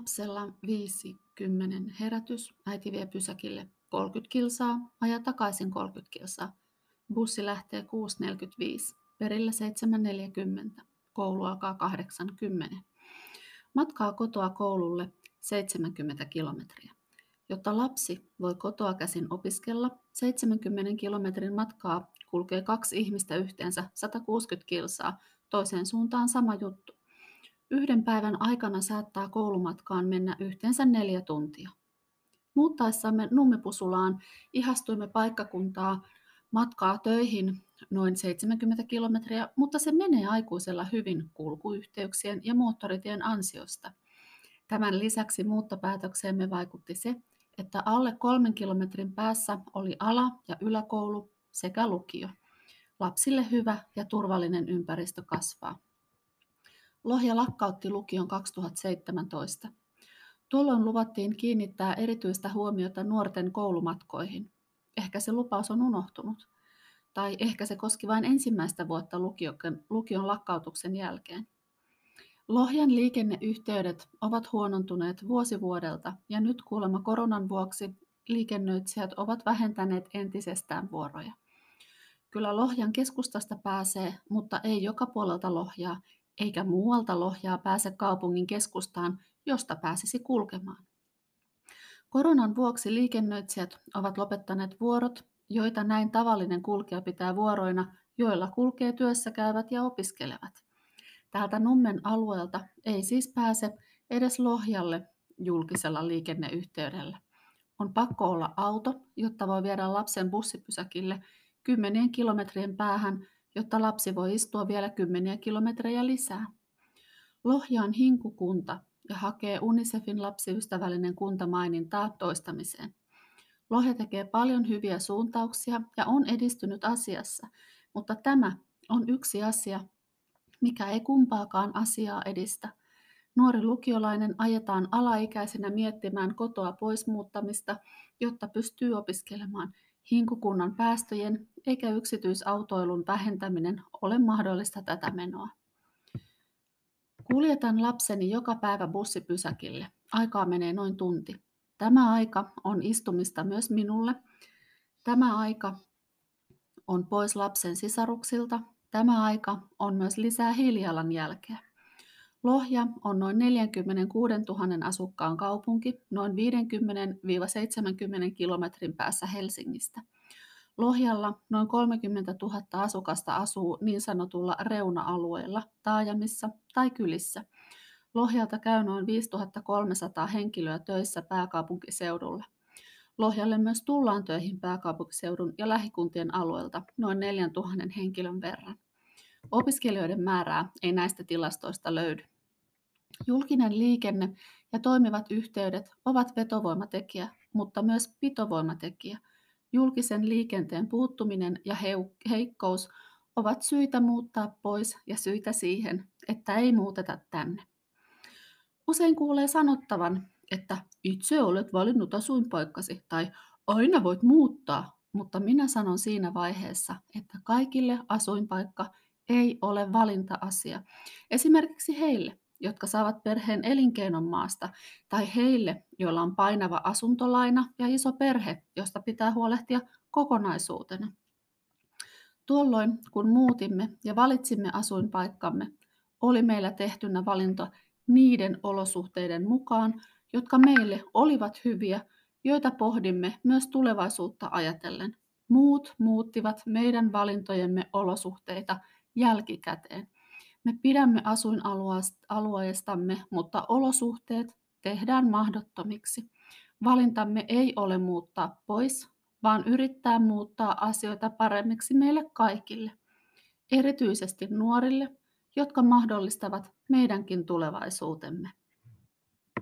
Lapsella 5-10 herätys, äiti vie pysäkille 30 kilsaa, aja takaisin 30 kilsaa. Bussi lähtee 6.45, perillä 7.40, koulu alkaa 8.10. Matkaa kotoa koululle 70 kilometriä. Jotta lapsi voi kotoa käsin opiskella, 70 kilometrin matkaa kulkee kaksi ihmistä yhteensä 160 kilsaa, toiseen suuntaan sama juttu. Yhden päivän aikana saattaa koulumatkaan mennä yhteensä neljä tuntia. Muuttaessamme Nummipusulaan ihastuimme paikkakuntaa matkaa töihin noin 70 kilometriä, mutta se menee aikuisella hyvin kulkuyhteyksien ja moottoritien ansiosta. Tämän lisäksi muuttopäätökseemme vaikutti se, että alle kolmen kilometrin päässä oli ala- ja yläkoulu sekä lukio. Lapsille hyvä ja turvallinen ympäristö kasvaa. Lohja lakkautti lukion 2017. Tuolloin luvattiin kiinnittää erityistä huomiota nuorten koulumatkoihin. Ehkä se lupaus on unohtunut. Tai ehkä se koski vain ensimmäistä vuotta lukion lakkautuksen jälkeen. Lohjan liikenneyhteydet ovat huonontuneet vuosi vuodelta ja nyt kuulemma koronan vuoksi liikennöitsijät ovat vähentäneet entisestään vuoroja. Kyllä Lohjan keskustasta pääsee, mutta ei joka puolelta Lohjaa, eikä muualta Lohjaa pääse kaupungin keskustaan, josta pääsisi kulkemaan. Koronan vuoksi liikennöitsijät ovat lopettaneet vuorot, joita näin tavallinen kulkija pitää vuoroina, joilla kulkee työssä käyvät ja opiskelevat. Täältä Nummen alueelta ei siis pääse edes Lohjalle julkisella liikenneyhteydellä. On pakko olla auto, jotta voi viedä lapsen bussipysäkille kymmenien kilometrien päähän, jotta lapsi voi istua vielä kymmeniä kilometrejä lisää. Lohja on hinkukunta ja hakee UNICEFin lapsiystävällinen kunta mainintaa toistamiseen. Lohja tekee paljon hyviä suuntauksia ja on edistynyt asiassa, mutta tämä on yksi asia, mikä ei kumpaakaan asiaa edistä. Nuori lukiolainen ajetaan alaikäisenä miettimään kotoa pois muuttamista, jotta pystyy opiskelemaan. Hinkukunnan päästöjen eikä yksityisautoilun vähentäminen ole mahdollista tätä menoa. Kuljetan lapseni joka päivä bussipysäkille. Aikaa menee noin tunti. Tämä aika on istumista myös minulle. Tämä aika on pois lapsen sisaruksilta. Tämä aika on myös lisää hiilijalanjälkeä. Lohja on noin 46 000 asukkaan kaupunki, noin 50-70 kilometrin päässä Helsingistä. Lohjalla noin 30 000 asukasta asuu niin sanotulla reuna-alueella, taajamissa tai kylissä. Lohjalta käy noin 5300 henkilöä töissä pääkaupunkiseudulla. Lohjalle myös tullaan töihin pääkaupunkiseudun ja lähikuntien alueelta noin 4000 henkilön verran. Opiskelijoiden määrää ei näistä tilastoista löydy. Julkinen liikenne ja toimivat yhteydet ovat vetovoimatekijä, mutta myös pitovoimatekijä. Julkisen liikenteen puuttuminen ja heikkous ovat syitä muuttaa pois ja syitä siihen, että ei muuteta tänne. Usein kuulee sanottavan, että itse olet valinnut asuinpaikkasi tai aina voit muuttaa, mutta minä sanon siinä vaiheessa, että kaikille asuinpaikka ei ole valinta-asia. Esimerkiksi heille, jotka saavat perheen elinkeinon maasta, tai heille, joilla on painava asuntolaina ja iso perhe, josta pitää huolehtia kokonaisuutena. Tuolloin, kun muutimme ja valitsimme asuinpaikkamme, oli meillä tehtynä valinta niiden olosuhteiden mukaan, jotka meille olivat hyviä, joita pohdimme myös tulevaisuutta ajatellen. Muut muuttivat meidän valintojemme olosuhteita jälkikäteen. Me pidämme asuinalueestamme, mutta olosuhteet tehdään mahdottomiksi. Valintamme ei ole muuttaa pois, vaan yrittää muuttaa asioita paremmiksi meille kaikille, erityisesti nuorille, jotka mahdollistavat meidänkin tulevaisuutemme.